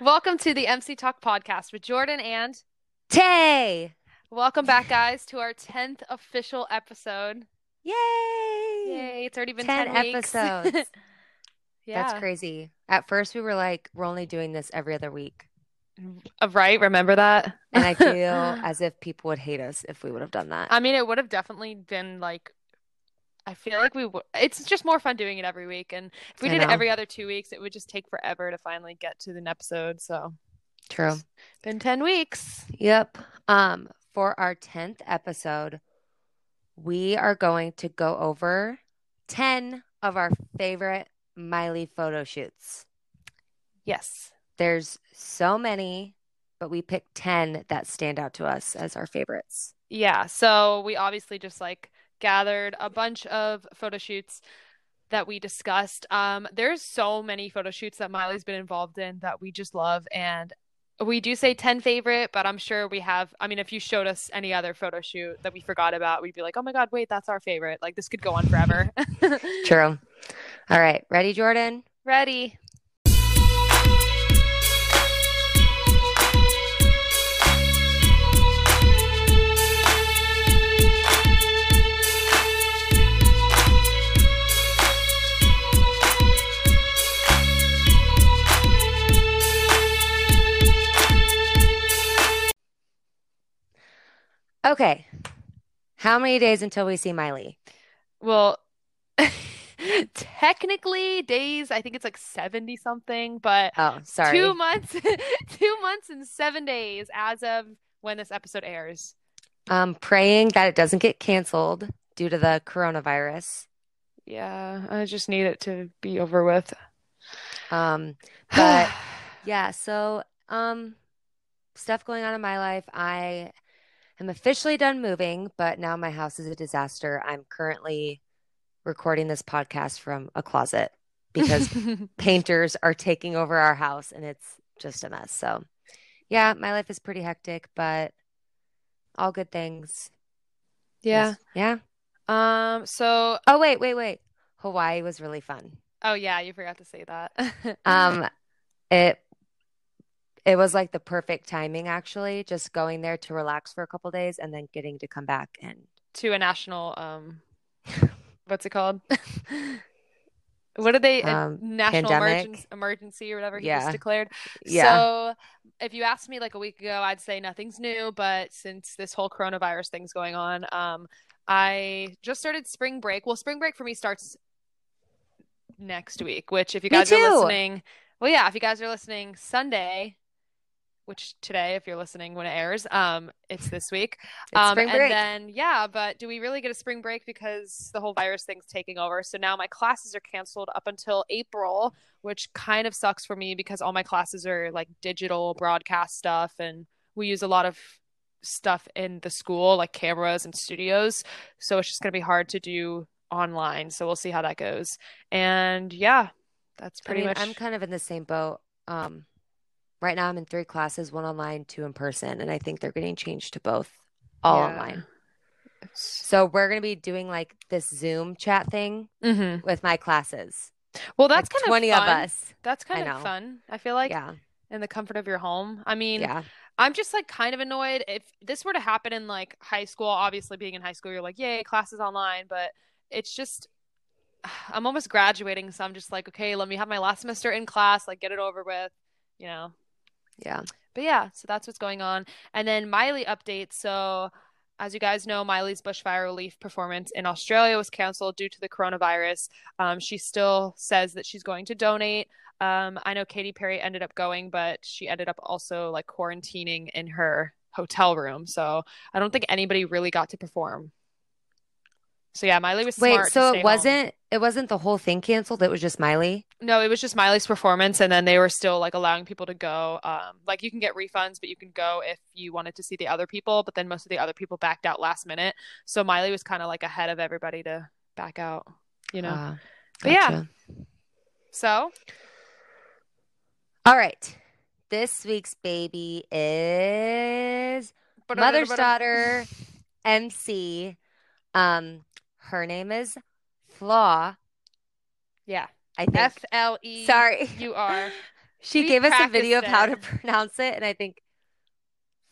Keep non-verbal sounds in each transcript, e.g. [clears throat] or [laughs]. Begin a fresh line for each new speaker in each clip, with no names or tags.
Welcome to the MC Talk podcast with Jordan and
Tay.
welcome back, guys, to our 10th official episode.
Yay!
Yay, it's already been
10
10,
episodes. [laughs]
yeah.
That's crazy. At first, we were like, we're only doing this every other week.
Uh, Right, remember that?
And I [laughs] feel as if people would hate us if we would have done that.
I mean, it would have definitely been like, I feel like we would, it's just more fun doing it every week. And if we
I
did it every other two weeks, it would just take forever to finally get to an episode. So,
True.
been 10 weeks.
Yep. Um, for our 10th episode, we are going to go over 10 of our favorite Miley photo shoots.
Yes.
There's so many, but we picked 10 that stand out to us as our favorites.
Yeah, so we obviously just like gathered a bunch of photo shoots that we discussed. Um, there's so many photo shoots that Miley's been involved in that we just love, and we do say 10 favorite, but I'm sure we have. I mean, if you showed us any other photo shoot that we forgot about, we'd be like, oh my God, wait, that's our favorite. Like, this could go on forever. [laughs]
True. All right. Ready, Jordan?
Ready?
Okay. How many days until we see Miley?
Well, [laughs] technically, days, I think it's like 70 something, but.
Oh, sorry.
Two months, [laughs] two months and seven days as of when this episode airs.
Um, praying that it doesn't get canceled due to the coronavirus.
Yeah, I just need it to be over with.
Um, [sighs] but yeah, so um, stuff going on in my life. I am officially done moving, but now my house is a disaster. I'm currently recording this podcast from a closet because [laughs] painters are taking over our house and it's just a mess. So, yeah, my life is pretty hectic, but all good things.
yeah.
Yeah.
Um. So,
Oh, wait, wait, wait. Hawaii was really fun.
oh yeah, you forgot to say that. [laughs]
Um, it it was like the perfect timing actually, just going there to relax for a couple days and then getting to come back and
to a national um, [laughs] what's it called? [laughs] What are they?
Um,
national emergency, emergency or whatever he
Yeah.
just declared.
yeah.
So, if you asked me like a week ago, I'd say nothing's new. But since this whole coronavirus thing's going on, um, I just started spring break. Well, spring break for me starts next week, which if you guys are listening, well, yeah, if you guys are listening Sunday, which today, if you're listening when it airs, um, it's this week.
It's
Um,
spring
and then yeah, but do we really get a spring break because the whole virus thing's taking over? So now my classes are canceled up until April, which kind of sucks for me because all my classes are like digital broadcast stuff and we use a lot of stuff in the school like cameras and studios. So it's just going to be hard to do online. So we'll see how that goes. And yeah, that's
I
pretty
mean,
much
I'm kind of in the same boat. Um, right now I'm in three classes, one online, two in person, and I think they're getting changed to both all
Yeah.
online. So we're gonna be doing like this Zoom chat thing
hmm
with my classes.
Well, that's
Like
kind
20
of
of
fun.
us.
That's kind of fun. I feel like
Yeah.
in the comfort of your home. I mean,
Yeah.
I'm just like kind of annoyed if this were to happen in like high school. Obviously, being in high school, you're like, yay, classes online, but it's just I'm almost graduating, so I'm just like, okay, let me have my last semester in class, like get it over with, you know.
Yeah.
But yeah, so that's what's going on. And then Miley updates. So, as you guys know, Miley's bushfire relief performance in Australia was canceled due to the coronavirus. Um, she still says that she's going to donate. Um, I know Katy Perry ended up going, but she ended up also like quarantining in her hotel room. So I don't think anybody really got to perform. So yeah, Miley was
Wait, so it wasn't it wasn't the whole thing canceled, it was just Miley?
No, it was just Miley's performance, and then they were still like allowing people to go. Um, like you can get refunds, but you can go if you wanted to see the other people. But then most of the other people backed out last minute, so Miley was kind of like ahead of everybody to back out. You know.
Ah,
But yeah. So
All right. This week's baby is mother's daughter, MC. Um, her name is Flaw.
Yeah.
I think.
F L E.
Sorry.
You are.
She
We
gave us a video of how to pronounce it, and I think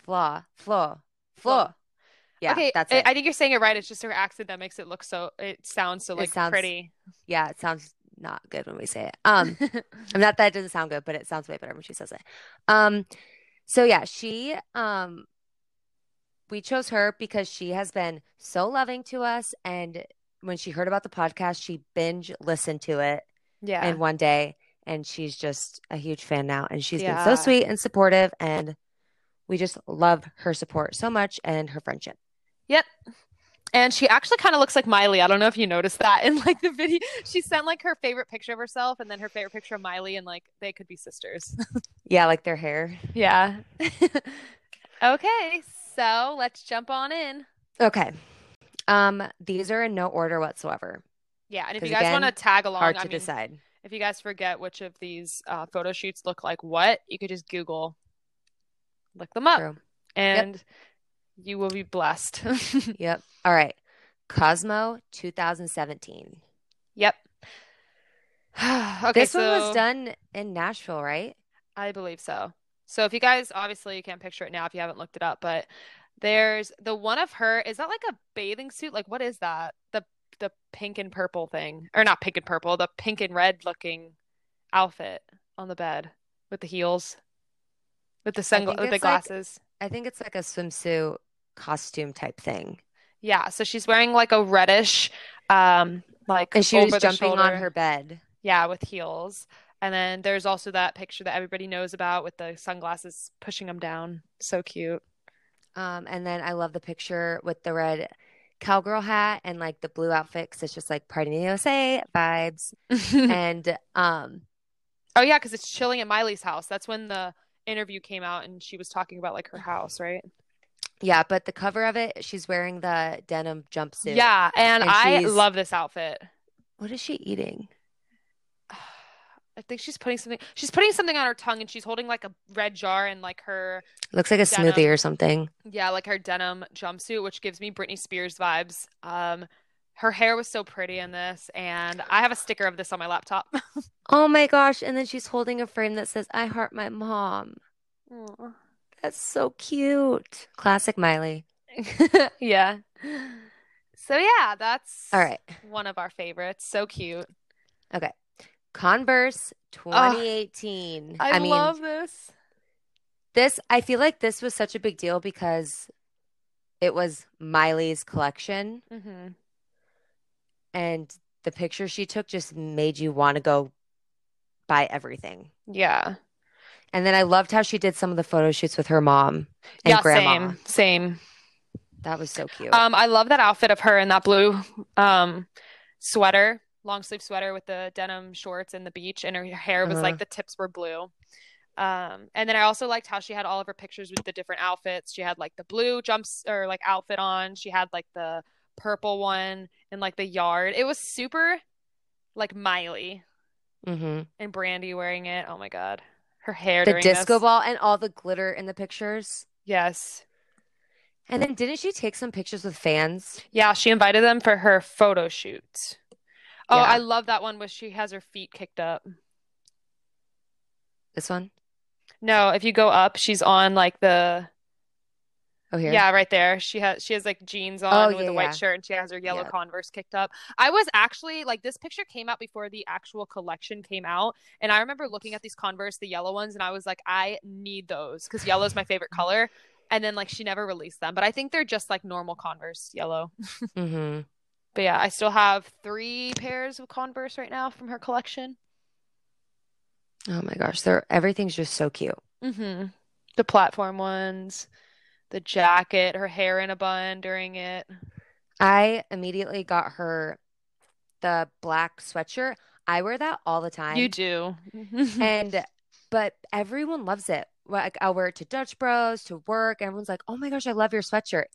flaw, flaw,
Flaw.
Yeah,
okay,
that's
I,
it.
I think you're saying it right. It's just her accent that makes it look so. It sounds so
It
like
sounds-
pretty.
Yeah, it sounds not good when we say it. Um, [laughs] I'm not that it doesn't sound good, but it sounds way better when she says it. Um, so yeah, she um we chose her because she has been so loving to us and when she heard about the podcast, she binge listened to it
yeah.
in one day and she's just a huge fan now and she's been so sweet and supportive and we just love her support so much and her friendship.
Yep. And she actually kind of looks like Miley. I don't know if you noticed that in like the video. She sent like her favorite picture of herself and then her favorite picture of Miley, and like they could be sisters. [laughs]
Yeah, like their hair.
yeah. [laughs] okay, so let's jump on in.
Okay. Um, these are in no order whatsoever.
Yeah, and if you guys want to tag along,
Hard
I
to
mean,
decide.
if you guys forget which of these uh, photo shoots look like what, you could just Google, look them up,
True.
and you will be blessed. [laughs]
Yep. All right. Cosmo 2017.
Yep. [sighs] Okay,
this one was done in Nashville, right?
I believe so. So if you guys obviously you can't picture it now if you haven't looked it up, but there's the one of her, is that like a bathing suit? Like what is that? The the pink and purple thing. Or not pink and purple, the pink and red looking outfit on the bed with the heels. With the
think
sungla- with the
it's like-
glasses.
I think it's like a swimsuit costume type thing.
Yeah, so she's wearing like a reddish um like
And she was jumping on her bed.
Yeah, with heels. And then there's also that picture that everybody knows about with the sunglasses pushing them down. So cute.
Um, and then I love the picture with the red cowgirl hat and like the blue outfit because it's just like Party in the USA vibes. [laughs] and um,
Oh yeah, because it's chilling at Miley's house. That's when the interview came out and she was talking about like her house, right?
yeah, but the cover of it, she's wearing the denim jumpsuit.
Yeah, and,
And
I love this outfit.
What is she eating?
I think she's putting something she's putting something on her tongue and she's holding like a red jar and like her
Looks like a
Denim.
smoothie or something.
yeah, like her denim jumpsuit, which gives me Britney Spears vibes. Um her hair was so pretty in this, and I have a sticker of this on my laptop. [laughs]
Oh my gosh. And then she's holding a frame that says, I heart my mom.
Aw.
That's so cute. Classic Miley. [laughs]
Yeah. So yeah, that's
All right.
one of our favorites. So cute.
Okay. Converse 2018.
I,
mean,
love this.
this, I feel like this was such a big deal because it was Miley's collection
hmm
and the picture she took just made you want to go buy everything.
Yeah.
And then I loved how she did some of the photo shoots with her mom and
yeah,
grandma.
same, same.
That was so cute.
Um, I love that outfit of her in that blue um sweater, long sleeve sweater with the denim shorts and the beach, and her hair was
Uh-huh.
like the tips were blue. Um, and then I also liked how she had all of her pictures with the different outfits. She had like the blue jumps or like outfit on. She had like the purple one in like the yard. It was super like Miley
hmm
and Brandy wearing it. Oh my God. Her hair
The disco
this.
ball and all the glitter in the pictures.
Yes.
And then didn't she take some pictures with fans?
Yeah, she invited them for her photo shoot. Oh,
Yeah.
I love that one where she has her feet kicked up.
This one?
No, if you go up, she's on like the
Oh, here.
yeah, right there. She has she has like jeans on
Oh,
with
yeah,
a white
yeah.
shirt and she has her yellow
Yeah.
Converse kicked up. I was actually like this picture came out before the actual collection came out, and I remember looking at these Converse, the yellow ones, and I was like, I need those because yellow is my favorite color. And then like she never released them, but I think they're just like normal Converse yellow. [laughs]
hmm
But yeah, I still have three pairs of Converse right now from her collection.
Oh my gosh, they're everything's just so cute.
Mm-hmm. The platform ones, the jacket, her hair in a bun during it.
I immediately got her the black sweatshirt. I wear that all the time.
You do. [laughs]
And but everyone loves it. Like I'll wear it to Dutch Bros, to work. Everyone's like, "Oh my gosh, I love your sweatshirt."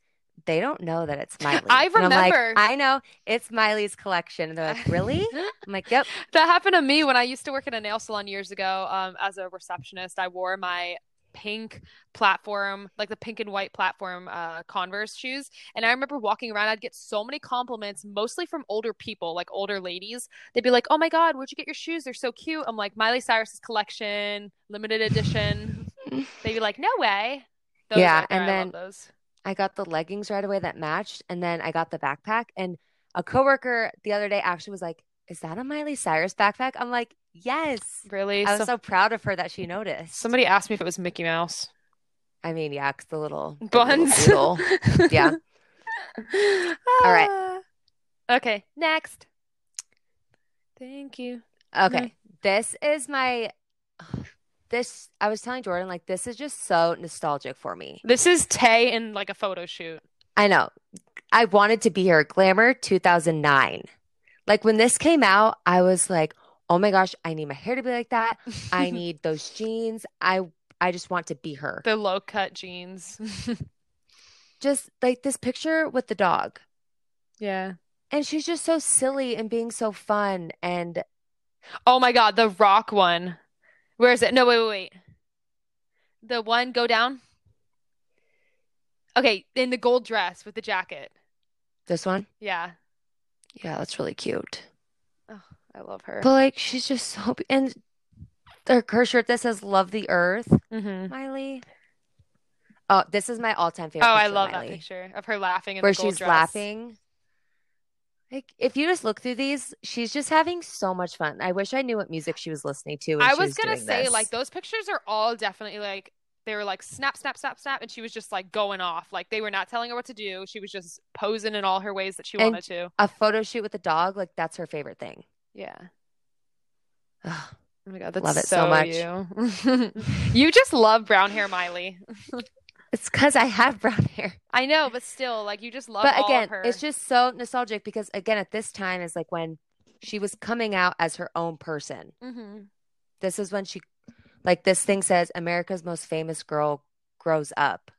They don't know that it's [laughs] Miley.
I
And I'm like,
remember.
I know it's Miley's collection. And they're like, "Really?" [laughs] I'm like, "Yep."
That happened to me when I used to work at a nail salon years ago. Um, as a receptionist, I wore my pink platform, like the pink and white platform uh, Converse shoes. And I remember walking around, I'd get so many compliments, mostly from older people, like older ladies. They'd be like, "Oh my god, where'd you get your shoes? They're so cute." I'm like, "Miley Cyrus's collection, limited edition." [laughs] They'd be like, "No way."
Those yeah, and then those. I got the leggings right away that matched, and then I got the backpack. And a coworker the other day actually was like, "Is that a Miley Cyrus backpack?" I'm like, "Yes."
Really?
I was so, so proud of her that she noticed.
Somebody asked me if it was Mickey Mouse.
I mean, yeah, cause the little
buns.
The little yeah. [laughs] All right. Ah.
Okay. Next. Thank you.
Okay. This is my this I was telling Jordan like this is just so nostalgic for me.
This is Tay in like a photo shoot.
I know. I wanted to be here. Glamour 2009. Like when this came out, I was like, "Oh my gosh, I need my hair to be like that. I [laughs] need those jeans. I I just want to be her."
The low cut jeans. [laughs]
just like this picture with the dog.
Yeah.
And she's just so silly and being so fun and
Oh my god, the rock one. Where is it? No, wait, wait, wait. The one go down. Okay, in the gold dress with the jacket.
This one?
Yeah.
Yeah, that's really cute.
Oh, I love her.
But like, she's just so and her, her shirt that says "Love the Earth."
Mm-hmm.
Miley. Oh, this is my all-time favorite.
Oh,
I
love that picture of her laughing. In the gold dress.
Where
she's
dress. laughing. Like if you just look through these, she's just having so much fun. I wish I knew what music she was listening to. I was, was gonna say this.
like those pictures are all definitely like they were like snap, snap, snap, snap, and she was just like going off. Like they were not telling her what to do. She was just posing in all her ways that she and wanted to.
A photo shoot with a dog, like that's her favorite thing.
Yeah. Oh my god, that's love it so, so much. You. [laughs] you just love brown hair, Miley. [laughs]
It's because I have brown [laughs] hair.
I know, but still, like you just love.
But again, it's just so nostalgic because again, at this time is like when she was coming out as her own person.
Mm-hmm.
This is when she, like, this thing says America's most famous girl grows up.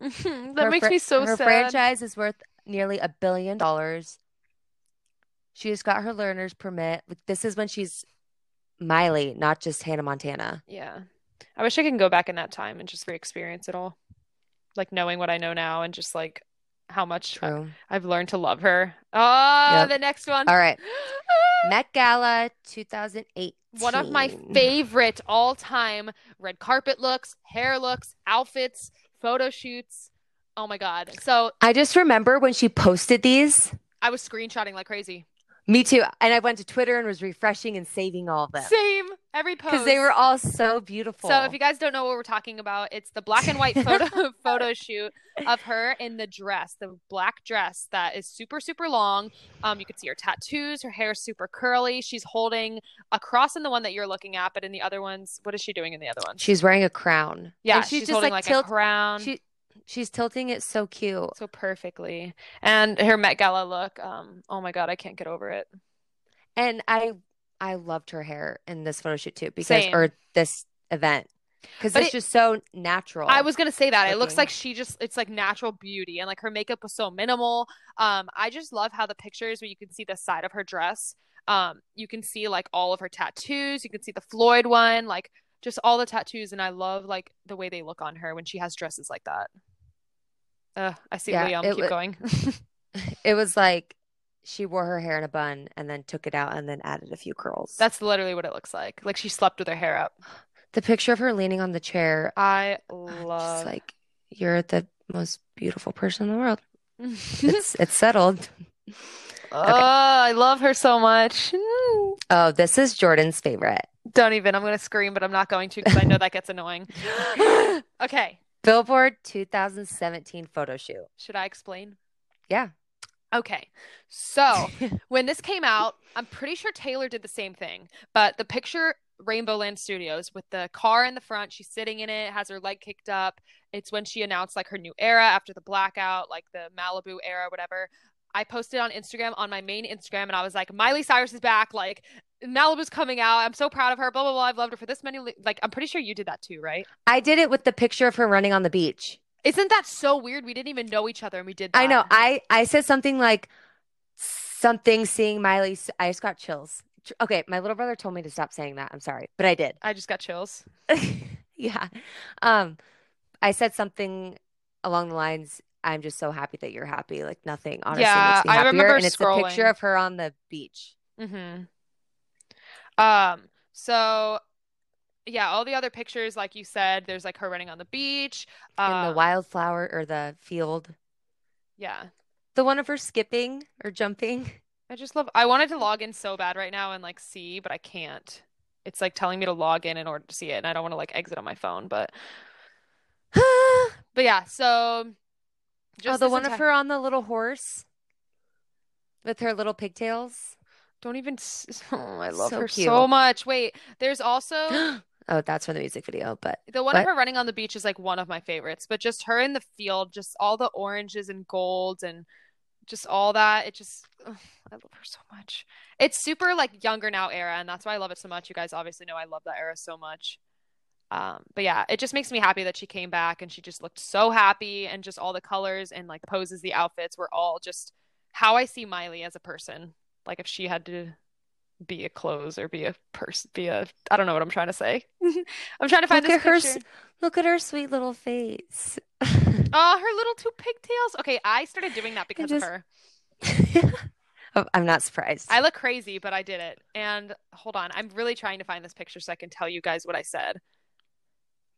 that her makes fr- me so
her
sad.
franchise is worth nearly a billion dollars. She just got her learner's permit. This is when she's Miley, not just Hannah Montana.
Yeah. I wish I could go back in that time and just re-experience it all, like knowing what I know now and just like how much I, have learned to love her. Oh, yep. the next one.
All right, [gasps] Met Gala 2008.
One of my favorite all-time red carpet looks, hair looks, outfits, photo shoots. Oh my god! So
I just remember when she posted these.
I was screenshotting like crazy.
Me too. And I went to Twitter and was refreshing and saving all of them.
Same. Every post.
Because they were all so beautiful.
So if you guys don't know what we're talking about, it's the black and white [laughs] photo [laughs] photo shoot of her in the dress, the black dress that is super, super long. Um, you can see her tattoos, her hair is super curly. She's holding a cross in the one that you're looking at, but in the other ones, what is she doing in the other one?
She's wearing a crown.
Yeah, and she's, she's just holding like, like tilt- a crown.
She She's tilting it so cute.
So perfectly. And her Met Gala look, um, oh my god, I can't get over it.
And I I loved her hair in this photo shoot too because
Same.
or this event. Because it's it, just so natural.
I was gonna say that. Looking. It looks like she just it's like natural beauty and like her makeup was so minimal. Um, I just love how the pictures where you can see the side of her dress. Um, you can see like all of her tattoos, you can see the Floyd one, like just all the tattoos, and I love like the way they look on her when she has dresses like that. Uh, I see yeah, Liam. Keep w- going. [laughs] [laughs]
it was like she wore her hair in a bun and then took it out and then added a few curls.
That's literally what it looks like. Like she slept with her hair up.
The picture of her leaning on the chair.
I love.
Like you're the most beautiful person in the world. [laughs] it's it's settled.
Oh, okay. I love her so much.
Oh, this is Jordan's favorite.
Don't even. I'm going to scream, but I'm not going to because I know that gets annoying. [gasps] okay.
Billboard 2017 photo shoot.
Should I explain?
Yeah.
Okay. So [laughs] when this came out, I'm pretty sure Taylor did the same thing. But the picture Rainbow Land Studios with the car in the front, she's sitting in it, has her leg kicked up. It's when she announced like her new era after the blackout, like the Malibu era, whatever. I posted on Instagram on my main Instagram and I was like, Miley Cyrus is back. Like Malibu's coming out. I'm so proud of her. Blah blah blah. I've loved her for this many. Like I'm pretty sure you did that too, right?
I did it with the picture of her running on the beach.
Isn't that so weird? We didn't even know each other and we did that.
I know. I I said something like something seeing Miley. I just got chills. Okay, my little brother told me to stop saying that. I'm sorry, but I did.
I just got chills. [laughs]
Yeah. Um, I said something along the lines, I'm just so happy that you're happy. Like nothing honestly
Yeah,
makes me
I remember
And it's a picture of her on the beach
Mm-hmm. Um, so yeah, all the other pictures, like you said, there's like her running on the beach.
in the
Um,
wildflower or the field.
yeah.
The one of her skipping or jumping.
I just love I wanted to log in so bad right now and like see, but I can't. It's like telling me to log in in order to see it, and I don't want to like exit on my phone, but [sighs] but yeah, so
Oh, the one of her on the little horse with her little pigtails.
don't even [laughs] oh, I love
So
her
cute.
so much. Wait, there's also [gasps] [gasps]
Oh, that's from the music video, but
the one of
what?
her running on the beach is like one of my favorites, but just her in the field, just all the oranges and golds and just all that. It just ugh, I love her so much. It's super like younger now era, and that's why I love it so much. You guys obviously know I love that era so much. Um, but yeah, it just makes me happy that she came back and she just looked so happy and just all the colors and like poses, the outfits were all just how I see Miley as a person. Like if she had to be a clothes or be a person, be a I don't know what I'm trying to say. [laughs] I'm trying to find
Look
this
at her,
picture.
s- look at her sweet little face.
Oh, her little two pigtails. Okay, I started doing that [laughs] because of her. [laughs]
Oh, I'm not surprised.
I look crazy, but I did it. And hold on, I'm really trying to find this picture so I can tell you guys what I said.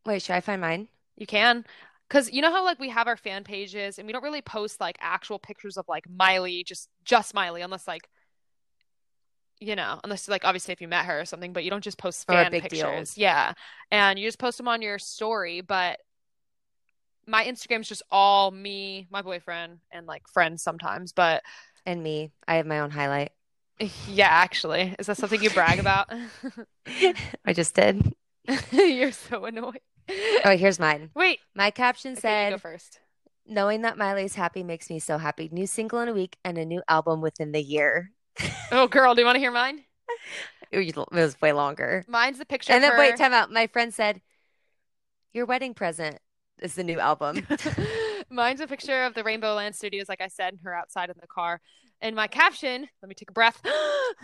Wait, should I find mine?
You can? Because you know how like we have our fan pages and we don't really post like actual pictures of like Miley, just just Miley, unless like you know, unless like obviously if you met her or something, but you don't just post fan
deal.
pictures. Yeah. And you just post them on your story, but my Instagram's just all me, my boyfriend, and like friends sometimes. But
And me. I have my own highlight. [laughs]
yeah, actually, is that something you brag about? [laughs]
I just did. [laughs]
You're so annoying.
Oh, here's mine.
Wait,
My caption
you go
said,
first.
Knowing that Miley's happy makes me so happy. New single in a week and a new album within the year.
Oh, girl, do you want to hear mine?
It was way longer.
Mine's the picture
And then, wait, time out. My friend said, Your wedding present is the new album. [laughs]
Mine's a picture of the Rainbow Land Studios, like I said, and her outside in the car. And my caption, let me take a breath. [gasps]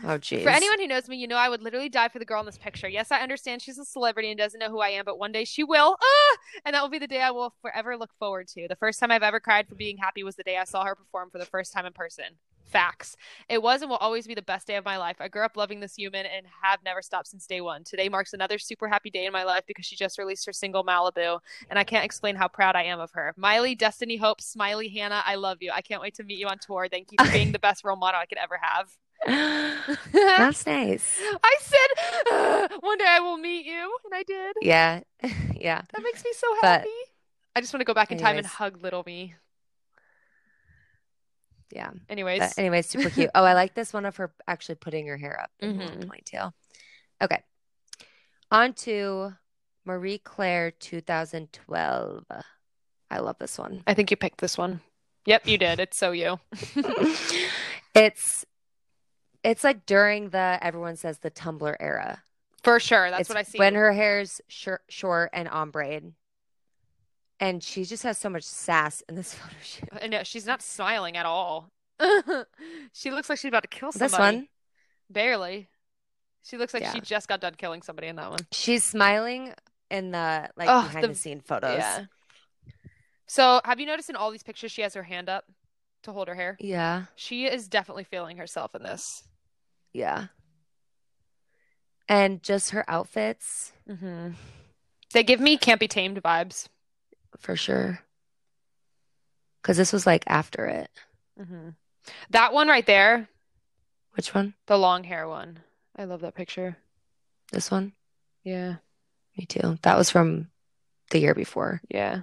Oh, jeez.
For anyone who knows me, you know I would literally die for the girl in this picture. Yes, I understand she's a celebrity and doesn't know who I am, but one day she will. Ah! And that will be the day I will forever look forward to. The first time I've ever cried for being happy was the day I saw her perform for the first time in person. Facts. It was and will always be the best day of my life. I grew up loving this human and have never stopped since day one. Today marks another super happy day in my life because she just released her single Malibu, and I can't explain how proud I am of her. Miley, Destiny Hope, Smiley Hannah, I love you. I can't wait to meet you on tour. Thank you for being the [laughs] best role model I could ever have. [gasps]
That's nice.
I said, "Uh, one day I will meet you, and I did.
Yeah. [laughs] Yeah.
That makes me so
But
happy. I just want to go back in time and hug little me.
Yeah.
Anyways,
But anyway, super cute. [laughs] Oh, I like this one of her actually putting her hair up in
Mhm.
ponytail. Okay. On to Marie Claire 2012. I love this one.
I think you picked this one. Yep, you did. It's so you. [laughs] [laughs]
It's it's like during the everyone says the Tumblr era.
For sure. That's
It's
what I see.
when her hair's short, short and ombre, and she just has so much sass in this [laughs] photo shoot.
No, she's not smiling at all. [laughs] she looks like she's about to kill somebody.
This one,
Barely. She looks like
yeah,
she just got done killing somebody in that one.
she's smiling in the like
Oh,
behind
the
the scene photos.
yeah. So, have you noticed in all these pictures she has her hand up to hold her hair?
Yeah,
She is definitely feeling herself in this.
yeah. And just her outfits,
hmm They give me can't be tamed vibes.
For sure. Because this was like after it.
hmm That one right there,
Which one?
the long hair one. I love that picture.
This one?
Yeah.
Me too. That was from the year before.
Yeah.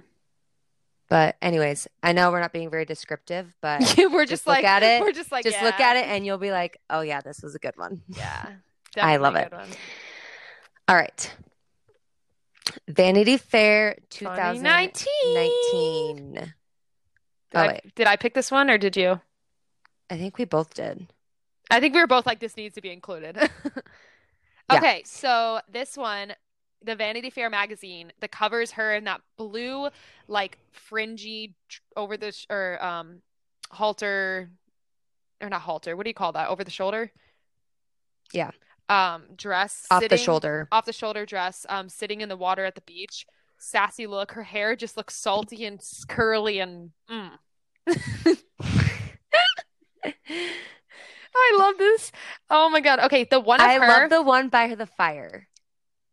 But anyways, I know we're not being very descriptive, but [laughs]
we're just,
just look
like
at it.
we're just like
just
yeah.
look at it and you'll be like, oh yeah, this was a good one.
Yeah. [laughs]
I love it. All right. Vanity Fair
2019.
2019.
Did
Oh,
I,
wait.
did I pick this one or did you?
I think we both did.
I think we were both like, this needs to be included. [laughs] [laughs]
Yeah.
Okay, so this one, the Vanity Fair magazine, the covers her in that blue, like fringy over the sh- or um halter or not halter. What do you call that? Over the shoulder?
Yeah.
Um dress
Off the shoulder.
off the shoulder dress, um, sitting in the water at the beach. Sassy look. Her hair just looks salty and curly and mm. [laughs] I love this. Oh my God. Okay, the one of
I
her.
love the one by the fire.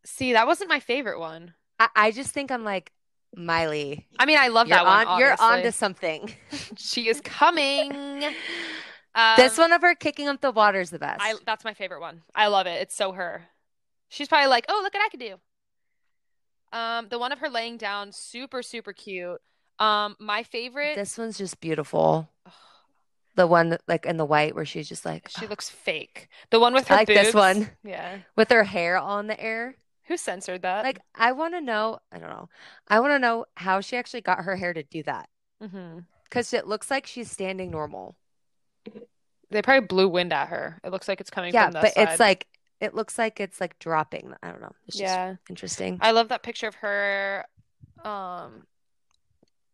See, that wasn't my favorite one.
I, I just think I'm like, Miley,
I mean, I love that one.
on you're on to something. [laughs]
She is coming. [laughs] Um,
this one of her kicking up the water is the best.
I that's my favorite one. I love it. It's so her. She's probably like, "Oh, look what I can do." Um, the one of her laying down, super super cute. Um, my favorite.
This one's just beautiful. [sighs] The one like in the white where she's just like
She
"Oh."
looks fake. The one with her
I like this one.
Yeah.
with her hair all in the air.
Who censored that?
Like I want to know, I don't know. I want to know how she actually got her hair to do that
hmm
cuz it looks like she's standing normal.
They probably blew wind at her. It looks like it's coming
Yeah, but
the
it's like it looks like it's like dropping. I don't know. It's just
yeah.
interesting.
I love that picture of her. Um,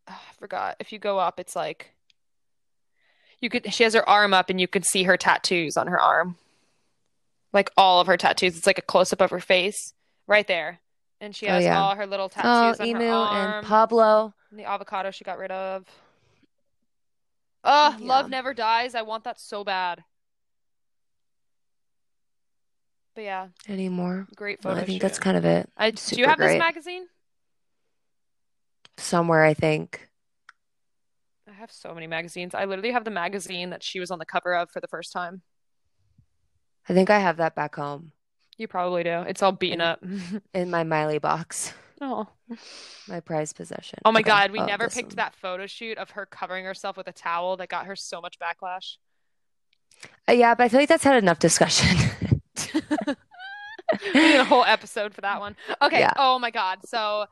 I forgot. If you go up, it's like you could. She has her arm up, and you can see her tattoos on her arm, like all of her tattoos. It's like a close up of her face right there, and she
Oh,
has
yeah.
all her little
Oh,
tattoos on
Emu
her arm.
and Pablo.
and the avocado she got rid of. Ugh,
Yeah.
love never dies. I want that so bad. But yeah,
anymore.
great photo
I think
shoot.
that's kind of it.
I, do you have this magazine?
Somewhere, I think.
I have so many magazines. I literally have the magazine that she was on the cover of for the first time.
I think I have that back home
You probably do. It's all beaten up. [laughs]
in my Miley box,
Oh.
my prized possession.
Oh my
Okay.
God, we
Oh,
never picked
one.
that photo shoot of her covering herself with a towel that got her so much backlash.
Uh, yeah, but I feel like that's had enough discussion. [laughs]
We need a whole episode for that one. Okay.
Yeah.
Oh my God. So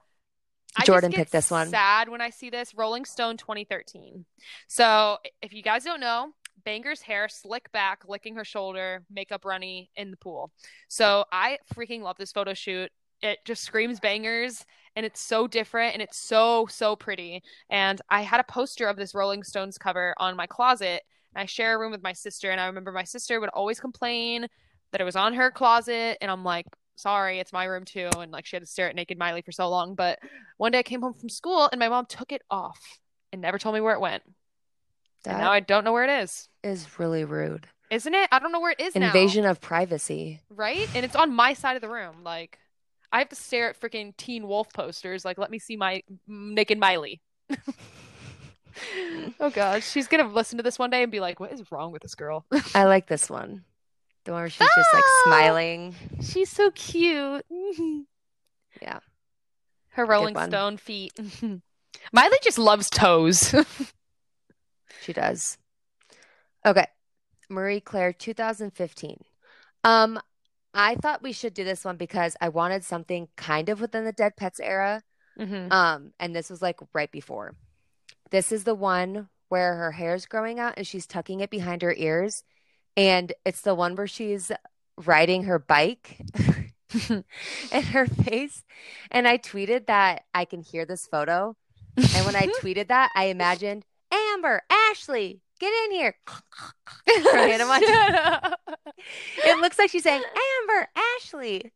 I
Jordan
just get
picked this one.
Sad when I see this Rolling Stone 2013. So if you guys don't know, Bangerz hair slick back, licking her shoulder, makeup runny in the pool. So I freaking love this photo shoot. It just screams Bangerz and it's so different and it's so so pretty. And I had a poster of this Rolling Stones cover on my closet. And I share a room with my sister and I remember my sister would always complain that it was on her closet and I'm like sorry, it's my room too. And like she had to stare at naked Miley for so long. But one day I came home from school and my mom took it off and never told me where it went. And now I don't know where it is.
is really rude.
Isn't it? I don't know where it is now.
Invasion of privacy.
Right? And it's on my side of the room. Like I have to stare at freaking Teen Wolf posters. Like, let me see my naked Miley. [laughs] oh gosh, she's gonna listen to this one day and be like, "What is wrong with this girl?"
I like this one. The one where she's just like
Ah!
smiling.
she's so cute. [laughs]
Yeah.
her Rolling. Stone feet. [laughs] Miley just loves toes.
She does. Okay. Marie Claire 2015. Um, I thought we should do this one because I wanted something kind of within the Dead Petz era.
Mhm.
Um, and this was like right before. This is the one where her hair's growing out and she's tucking it behind her ears. And it's the one where she's riding her bike [laughs] and her face. And I tweeted that I can hear this photo. And when I [laughs] tweeted that, I imagined Amber, Ashley, get in here. [laughs] [laughs] It looks like she's saying, Amber, Ashley.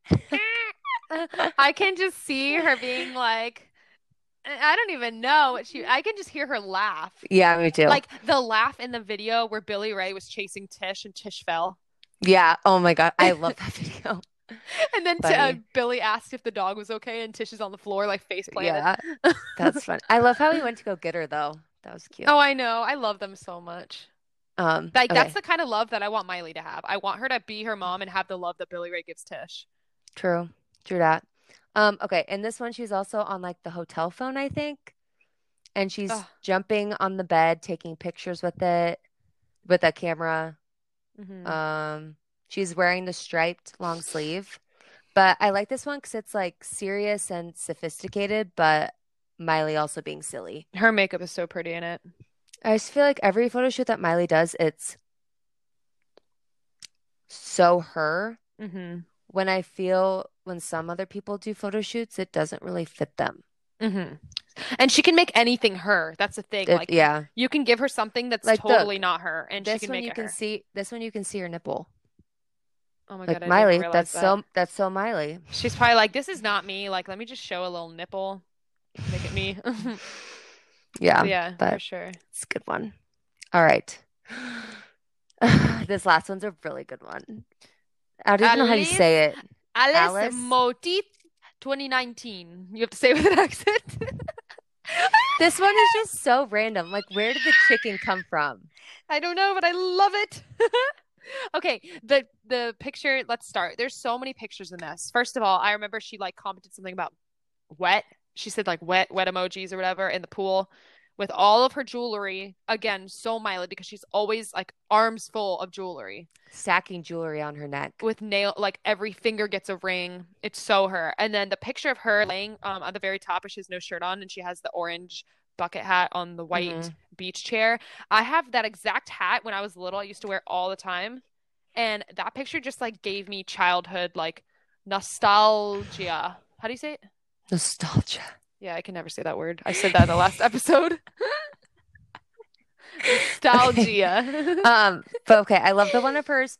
[laughs]
I can just see her being like, I don't even know what she. I can just hear her laugh.
Yeah, me too.
Like the laugh in the video where Billy Ray was chasing Tish and Tish fell.
yeah. Oh my God. I love that video.
And then t- uh, Billy asked if the dog was okay, and Tish is on the floor, like face planted.
Yeah. That's fun. I love how he went to go get her though. That was cute.
Oh, I know. I love them so much.
Um,
Like that's the kind of love that I want Miley to have. I want her to be her mom and have the love that Billy Ray gives Tish.
True. True that. Um, okay, and this one she's also on like the hotel phone, I think. And she's
Ugh.
jumping on the bed, taking pictures with it, with a camera.
Mhm.
Um, she's wearing the striped long sleeve. But I like this one because it's like serious and sophisticated, but Miley also being silly.
Her makeup is so pretty in it.
I just feel like every photo shoot that Miley does, it's so her.
Mm-hmm.
When I feel when some other people do photo shoots, it doesn't really fit them.
Mm-hmm. And she can make anything her. That's the thing.
It-
like
yeah.
you can give her something that's
Like,
totally not her, and she
This
can
one
make
you
it
can
her.
see this one you can see her nipple.
Oh my
Like
god,
Miley, that's
that.
so that's so Miley.
She's probably like, this is not me. Like, let me just show a little nipple. Make it me. [laughs]
Yeah,
yeah, for sure.
it's a good one. All right. [sighs] This last one's a really good one. I don't even know how you say it.
Alice,
Alice?
Motif 2019. You have to say it with an accent. [laughs]
This one is just so random. Like, where did the chicken come from?
I don't know, but I love it. [laughs] Okay, the the picture, let's start. There's so many pictures in this. First of all, I remember she like commented something about wet. She said like wet wet emojis or whatever in the pool with all of her jewelry. Again, so Miley because she's always like arms full of jewelry
Stacking jewelry on her neck.
with nail like every finger gets a ring. It's so her. And then the picture of her laying um at the very top, she has no shirt on and she has the orange bucket hat on the white
Mhm.
beach chair. I have that exact hat when I was little. I used to wear it all the time. And that picture just like gave me childhood like nostalgia. How do you say it?
Nostalgia.
Yeah, I can never say that word. I said that in the last [laughs] episode. Nostalgia. [laughs]
Um, but okay, I love the one of hers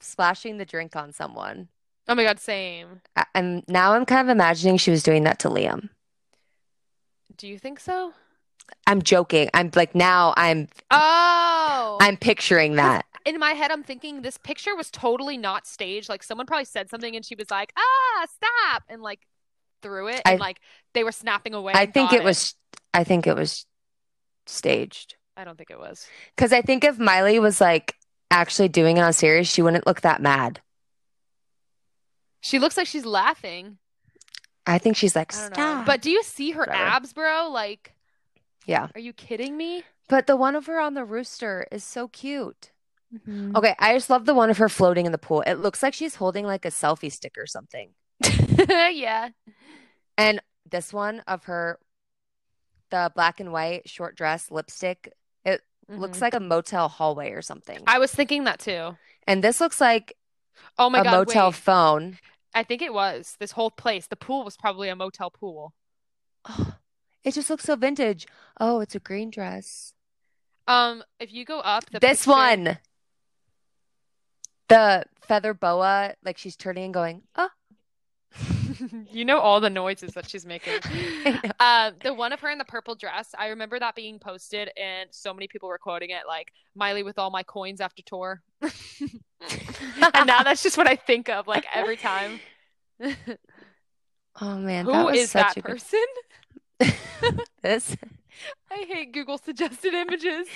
splashing the drink on someone.
oh my god, same.
I- I'm now I'm kind of imagining she was doing that to Liam.
Do you think so?
I'm joking. I'm like now I'm
Oh.
I'm picturing that.
in my head, I'm thinking this picture was totally not staged. Like someone probably said something and she was like, ah, stop, and like threw it. And
I-
like they were snapping away.
I think
got
it was I think it was staged.
I don't think it was.
Because I think if Miley was like actually doing it on serious, she wouldn't look that mad.
She looks like she's laughing.
I think she's like,
I don't know.
stop.
But do you see her
Whatever.
abs, bro? Like,
yeah.
are you kidding me?
But the one of her on the rooster is so cute.
Mm-hmm.
Okay, I just love the one of her floating in the pool. It looks like she's holding like a selfie stick or something. [laughs]
yeah.
And this one of her, the black and white short dress lipstick, it looks
Mhm.
like a motel hallway or something.
I was thinking that too.
And this looks like
Oh my
a
God.
motel
wait.
phone.
I think it was. This whole place. The pool was probably a motel pool.
Oh, it just looks so vintage. Oh, it's a green dress.
Um, if you go up the
this
picture-
one, the feather boa, like she's turning and going, oh. [laughs]
you know all the noises that she's making. [laughs] Uh, the one of her in the purple dress, I remember that being posted, and so many people were quoting it like Miley with all my coins after tour. [laughs] and now that's just what I think of like every time.
Oh man,
Who
that was
is
such
that
a good
person?
this.
I hate Google suggested images.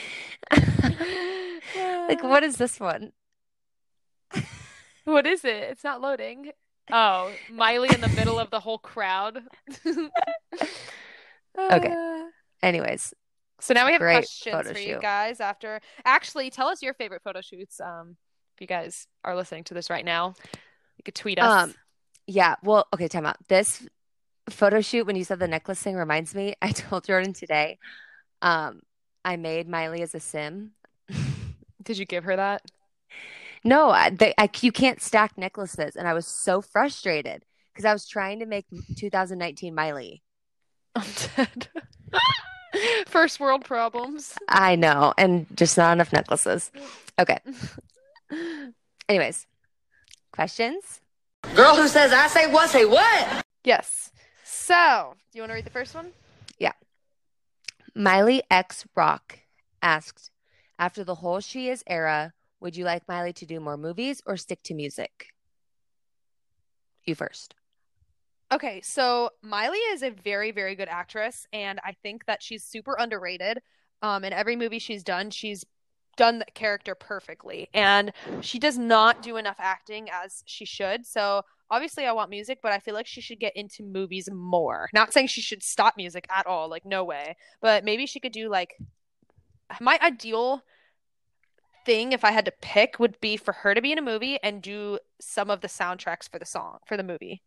Like, what is this one?
What is it? It's not loading. Oh, Miley in the middle of the whole crowd. [laughs]
Okay. Anyways,
So now we have
Great
questions for you guys after actually tell us your favorite photo shoots. Um, if you guys are listening to this right now, you could tweet us.
Um, yeah. Well, okay, time out. This photo shoot when you said the necklace thing reminds me. [laughs] I told Jordan today. Um, I made Miley as a sim. [laughs]
Did you give her that?
No, I, they, I, you can't stack necklaces, and I was so frustrated because I was trying to make 2019 Miley.
I'm dead. [laughs] First world problems.
I know, and just not enough necklaces. Okay. [laughs] Anyways, questions?
Girl who says I say what say what?
Yes. So, do you want to read the first one? Yeah.
Miley X Rock asked, after the whole She Is era, would you like Miley to do more movies or stick to music? You first.
Okay, so Miley is a very, very good actress, and I think that she's super underrated. Um, in every movie she's done, she's done the character perfectly, and she does not do enough acting as she should. So obviously, I want music, but I feel like she should get into movies more. Not saying she should stop music at all, like no way, but maybe she could do like my ideal thing if I had to pick would be for her to be in a movie and do some of the soundtracks for the song for the movie.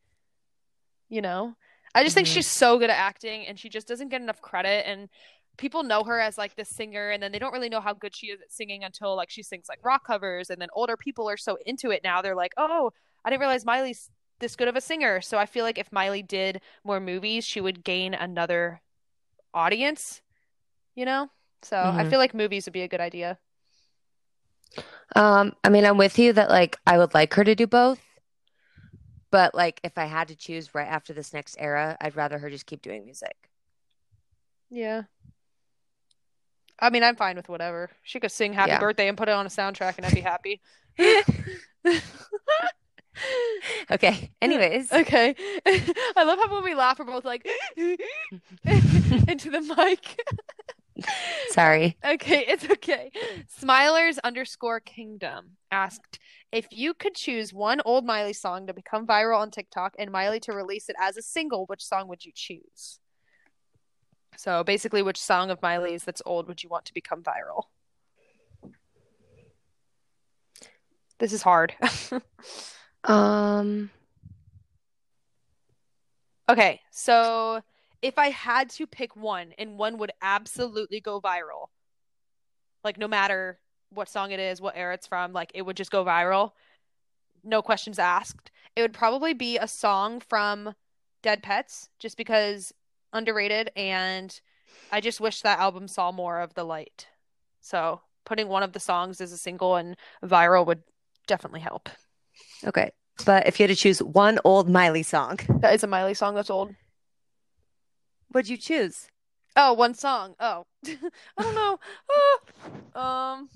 You know? I just think
Mhm.
she's so good at acting and she just doesn't get enough credit and people know her as like the singer and then they don't really know how good she is at singing until like she sings like rock covers and then older people are so into it now they're like oh i didn't realize miley's this good of a singer. So i feel like if miley did more movies she would gain another audience you know? So i
Mhm.
feel like movies would be a good idea
Um, I mean, I'm with you that like I would like her to do both, but like if I had to choose right after this next era, I'd rather her just keep doing music.
Yeah. I mean, I'm fine with whatever. She could sing Happy
Yeah.
Birthday and put it on a soundtrack and I'd be happy. [laughs]
Okay. Anyways,
Okay. [laughs] I love how when we laugh, we're both like [laughs] into the mic. [laughs]
sorry.
Okay, it's okay. Smilers underscore kingdom asked if you could choose one old Miley song to become viral on TikTok and Miley to release it as a single, which song would you choose? So basically, which song of Miley's that's old would you want to become viral? This is hard. [laughs]
Um,
Okay, so if I had to pick one and one would absolutely go viral, like no matter what song it is, what era it's from, like it would just go viral, no questions asked. It would probably be a song from Dead Petz, just because underrated, and I just wish that album saw more of the light. So putting one of the songs as a single and viral would definitely help.
okay. But if you had to choose one old Miley song,
That is a Miley song that's old.
What'd you choose?
Oh, one song. Oh, [laughs] I don't know. Ah, um,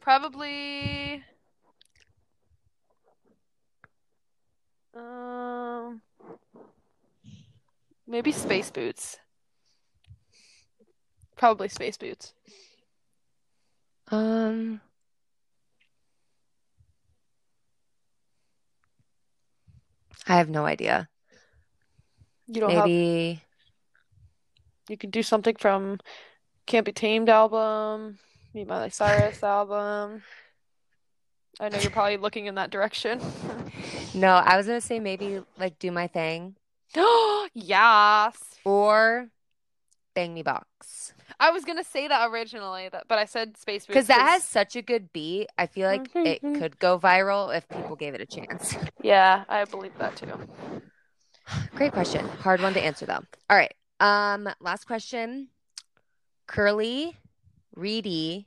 probably. Um, maybe Space Boots. Probably Space Boots.
Um, I have no idea.
You don't have. You could do something from Can't Be Tamed album, Meet Miley Cyrus album. I know you're probably looking in that direction. [laughs]
no, I was gonna say maybe like Do My Thing [gasps]
Yes.
or Bang Me Box.
I was gonna say that originally, but I said Space
Because that has such a good beat. I feel like it
Mhm.
could go viral if people gave it a chance.
Yeah, I believe that too. [sighs]
Great question. Hard one to answer though. All right. Um, last question. Curly Reedy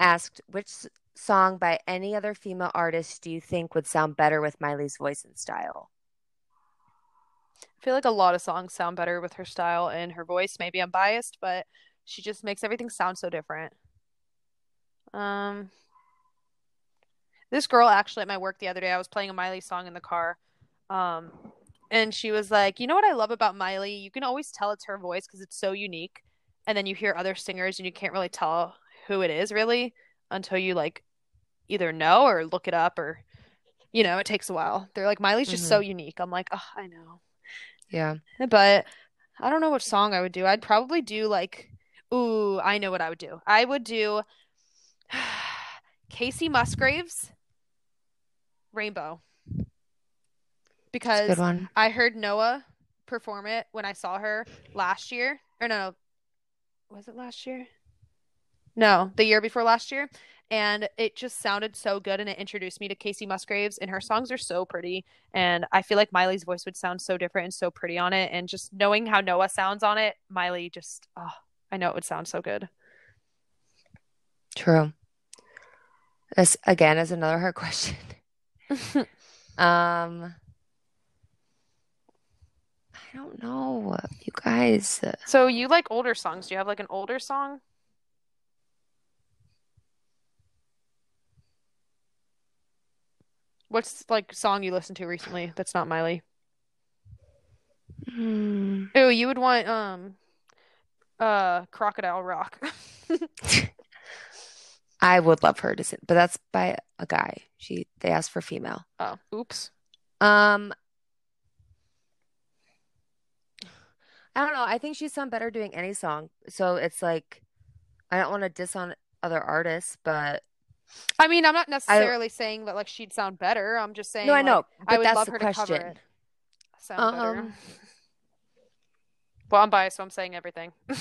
asked which song by any other female artist do you think would sound better with Miley's voice and style?
I feel like a lot of songs sound better with her style and her voice. Maybe I'm biased, but she just makes everything sound so different. Um, this girl actually at my work the other day, I was playing a Miley song in the car. Um, and she was like, "You know what I love about Miley? You can always tell it's her voice because it's so unique. And then you hear other singers and you can't really tell who it is really until you like either know or look it up or you know, it takes a while. They're like Miley's just so mm-hmm. unique. I'm like, "Oh, I know."
Yeah.
But I don't know what song I would do. I'd probably do like, ooh, I know what I would do. I would do [sighs] Kacey Musgraves, Rainbow. Because. I heard Noah perform it when I saw her last year. Or no, was it last year? No, the year before last year. And it just sounded so good and it introduced me to Kacey Musgraves and her songs are so pretty. And I feel like Miley's voice would sound so different and so pretty on it. And just knowing how Noah sounds on it, Miley just oh, I know it would sound so good.
True. This again is another hard [laughs] question. [laughs] Um, I don't know. You guys,
So you like older songs. Do you have like an older song? What's like song you listened to recently that's not Miley?
hmm,
Oh, you would want um uh Crocodile Rock. [laughs]
I would love her to sing, but that's by a guy. She they asked for female.
Oh, oops.
Um, I don't know. I think she's sound better doing any song. So it's like I don't want to diss on other artists, but
I mean, I'm not necessarily saying that like she'd sound better. I'm just saying
no, I
like,
know.
I would
that's
love her to cover
question.
it. Sound better.
Um,
Well, I'm biased, so I'm saying everything. [laughs]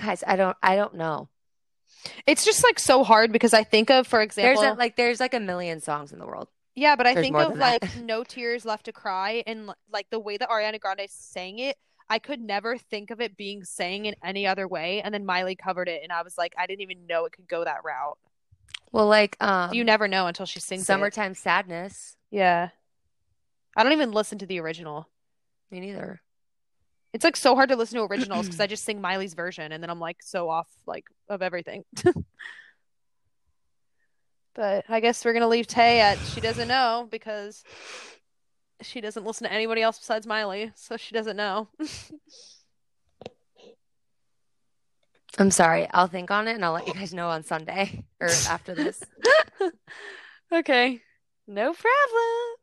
guys, I don't I don't know.
It's just like so hard because I think of, for
There's
example,
a, like there's like a million songs in the world.
Yeah, but I
There's
think of
than that.
like No Tears Left to Cry and like the way that Ariana Grande sang it. I could never think of it being sang in any other way. And then Miley covered it, and I was like, I didn't even know it could go that route.
Well, like um,
You never know until she sings it.
summertime sadness.
Yeah. I don't even listen to the original.
Me neither.
It's like so hard to listen to originals [clears throat] because I just sing Miley's version and then I'm like so off like of everything. [laughs] but I guess we're gonna leave Tay at she doesn't know because she doesn't listen to anybody else besides Miley, so she doesn't know. [laughs]
I'm sorry. I'll think on it and I'll let you guys know on Sunday or after this. [laughs]
okay. No problem.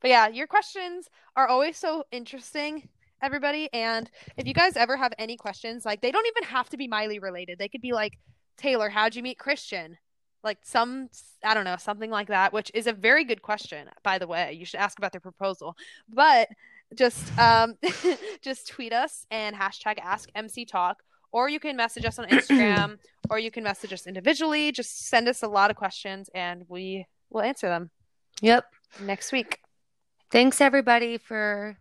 But yeah, your questions are always so interesting, everybody. And if you guys ever have any questions, like they don't even have to be Miley related. They could be like, Taylor, how'd you meet Christian? Like some, I don't know, something like that, which is a very good question, by the way. You should ask about their proposal. But just um [laughs] just tweet us and hashtag ask MC Talk. Or you can message us on Instagram [clears throat] or you can message us individually. Just send us a lot of questions and we will answer them
Yep.
next week.
Thanks everybody for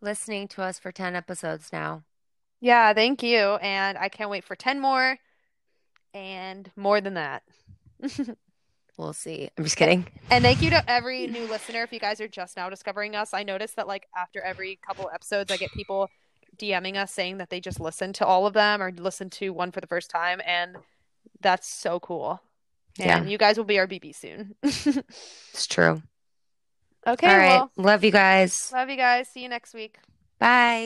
listening to us for 10 episodes now.
Yeah, thank you. And I can't wait for 10 more and more than that. [laughs]
We'll see. I'm just kidding.
And thank you to every [laughs] new listener. If you guys are just now discovering us, I noticed that like after every couple episodes, I get people DMing us saying that they just listened to all of them or listened to one for the first time, and that's so cool.
Yeah.
You guys will be our BB soon. [laughs]
It's true.
okay,
All right.
well,
Love you guys.
love you guys. See you next week.
Bye.